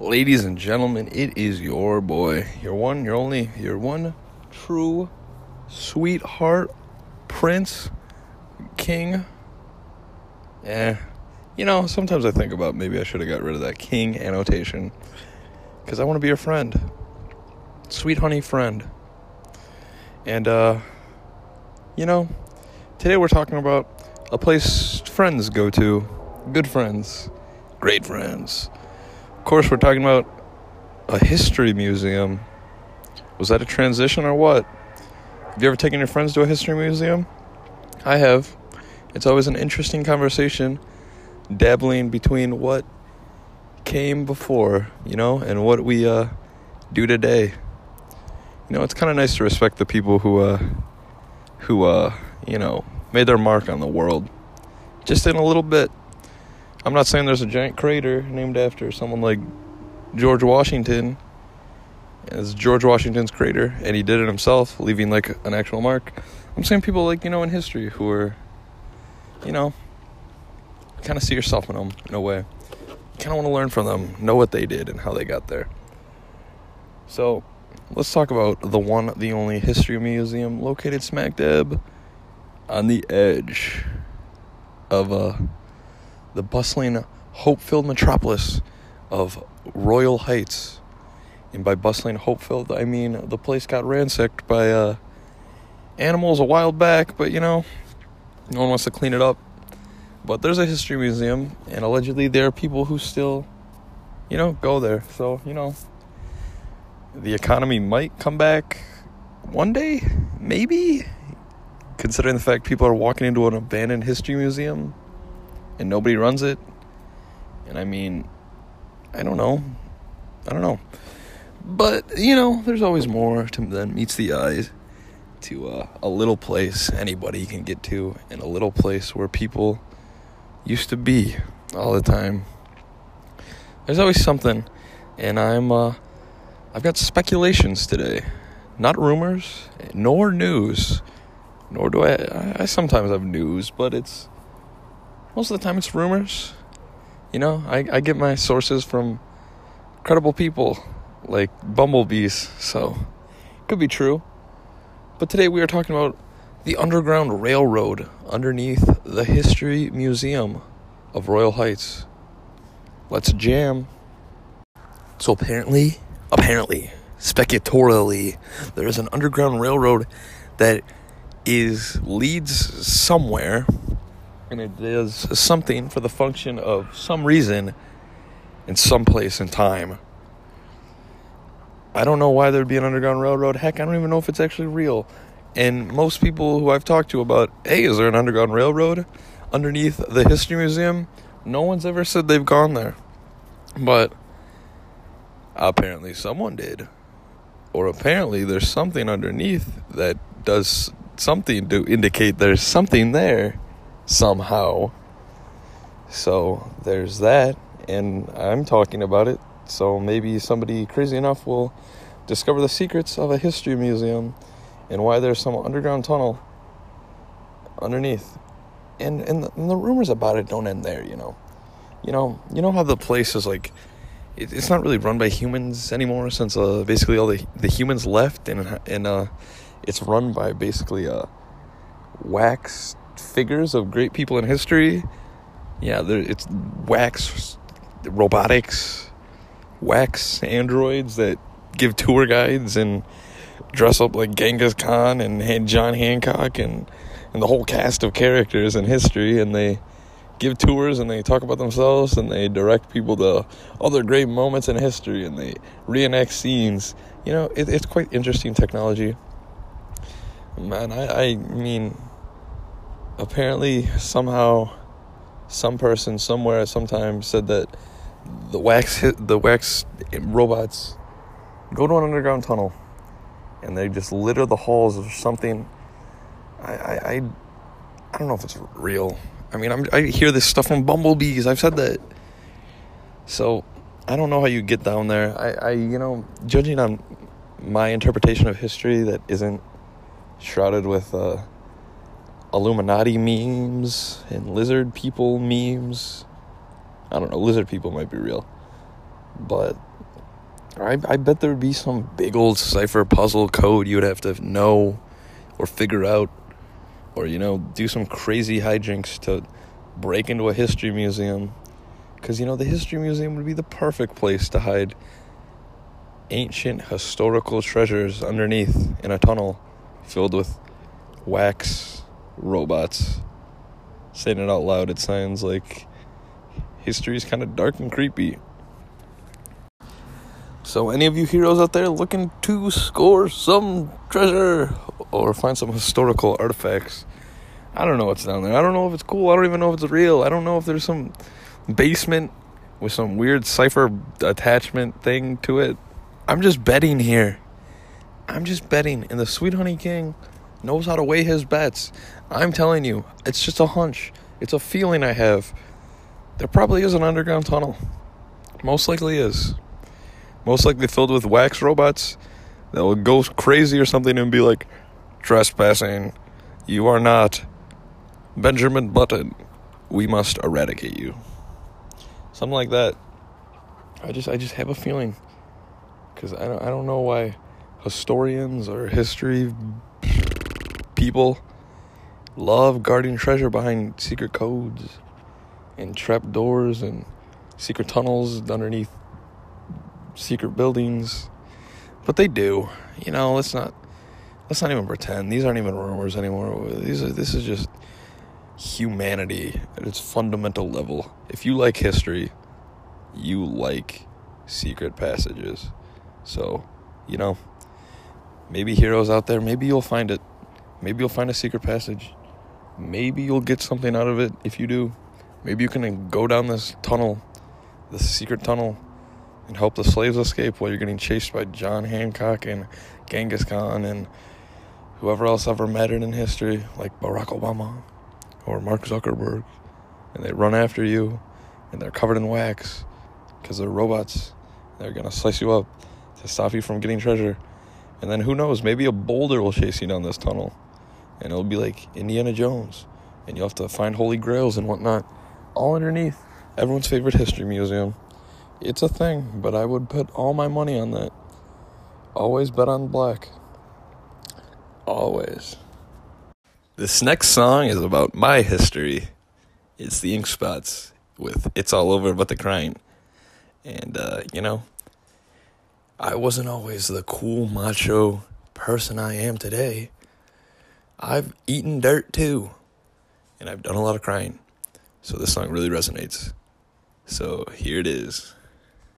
Ladies and gentlemen, it is your boy, your one, your only, your one true sweetheart, prince, king. Yeah, you know, sometimes I think about maybe I should have got rid of that king annotation because I want to be your friend, sweet honey friend. And, uh, you know, today we're talking about a place friends go to, good friends, great friends of course, we're talking about a history museum. Was that a transition or what? Have you ever taken your friends to a history museum? I have. It's always an interesting conversation, dabbling between what came before, you know, and what we uh, do today. You know, it's kind of nice to respect the people who, uh, who, uh, you know, made their mark on the world, just in a little bit. I'm not saying there's a giant crater named after someone like George Washington. It's George Washington's crater, and he did it himself, leaving like an actual mark. I'm saying people like you know in history who are, you know, kind of see yourself in them in a way. Kind of want to learn from them, know what they did and how they got there. So, let's talk about the one, the only history museum located smack dab on the edge of a. Uh, the bustling, hope filled metropolis of Royal Heights. And by bustling, hope filled, I mean the place got ransacked by uh, animals a while back, but you know, no one wants to clean it up. But there's a history museum, and allegedly there are people who still, you know, go there. So, you know, the economy might come back one day, maybe, considering the fact people are walking into an abandoned history museum and nobody runs it. And I mean, I don't know. I don't know. But, you know, there's always more to, than meets the eyes to uh, a little place anybody can get to, and a little place where people used to be all the time. There's always something, and I'm, uh, I've got speculations today. Not rumors, nor news, nor do I, I, I sometimes have news, but it's, most of the time it's rumors. You know, I, I get my sources from credible people like bumblebees, so could be true. But today we are talking about the Underground Railroad underneath the History Museum of Royal Heights. Let's jam. So apparently, apparently, speculatorily, there is an underground railroad that is leads somewhere and it does something for the function of some reason in some place in time. I don't know why there'd be an underground railroad. Heck, I don't even know if it's actually real. And most people who I've talked to about, hey, is there an underground railroad underneath the History Museum? No one's ever said they've gone there. But apparently someone did. Or apparently there's something underneath that does something to indicate there's something there somehow. So there's that, and I'm talking about it. So maybe somebody crazy enough will discover the secrets of a history museum and why there's some underground tunnel underneath. And and the, and the rumors about it don't end there, you know. You know, you know how the place is like it, it's not really run by humans anymore since uh, basically all the the humans left and and uh, it's run by basically a wax figures of great people in history. Yeah, it's wax robotics, wax androids that give tour guides and dress up like Genghis Khan and John Hancock and and the whole cast of characters in history, and they give tours and they talk about themselves and they direct people to other great moments in history and they reenact scenes. You know, it, it's quite interesting technology. Man, I, I mean, apparently somehow some person somewhere sometime said that the wax hit, the wax robots go to an underground tunnel and they just litter the halls or something. I I I, I don't know if it's real. I mean, I'm, I hear this stuff from bumblebees. I've said that. So I don't know how you get down there. I, I you know, judging on my interpretation of history that isn't shrouded with uh, Illuminati memes and lizard people memes. I don't know, lizard people might be real. But I, I bet there would be some big old cipher puzzle code you would have to know or figure out or, you know, do some crazy hijinks to break into a history museum. Because, you know, the history museum would be the perfect place to hide ancient historical treasures underneath in a tunnel filled with wax robots. Saying it out loud, it sounds like history is kind of dark and creepy. So, any of you heroes out there looking to score some treasure or find some historical artifacts? I don't know what's down there. I don't know if it's cool. I don't even know if it's real. I don't know if there's some basement with some weird cipher attachment thing to it. I'm just betting here. I'm just betting. And the Sweet Honey King knows how to weigh his bets. I'm telling you, it's just a hunch. It's a feeling I have. There probably is an underground tunnel. Most likely is most likely filled with wax robots that will go crazy or something and be like, trespassing. You are not Benjamin Button. We must eradicate you. Something like that. I just I just have a feeling because I don't I don't know why historians or history people love guarding treasure behind secret codes and trap doors and secret tunnels underneath secret buildings. But they do. You know, let's not let's not even pretend. These aren't even rumors anymore. These are this is just humanity at its fundamental level. If you like history, you like secret passages. So, you know, maybe heroes out there, maybe you'll find it. Maybe you'll find a secret passage. Maybe you'll get something out of it if you do. Maybe you can go down this tunnel, this secret tunnel and help the slaves escape while you're getting chased by John Hancock and Genghis Khan and whoever else ever mattered in history, like Barack Obama or Mark Zuckerberg. And they run after you and they're covered in wax because they're robots. They're going to slice you up to stop you from getting treasure. And then who knows, maybe a boulder will chase you down this tunnel. And it'll be like Indiana Jones. And you'll have to find holy grails and whatnot. All underneath everyone's favorite history museum. It's a thing, but I would put all my money on that. Always bet on black. Always. This next song is about my history. It's the Ink Spots with It's All Over But the Crying. And, uh, you know, I wasn't always the cool, macho person I am today. I've eaten dirt too, and I've done a lot of crying. So this song really resonates. So here it is.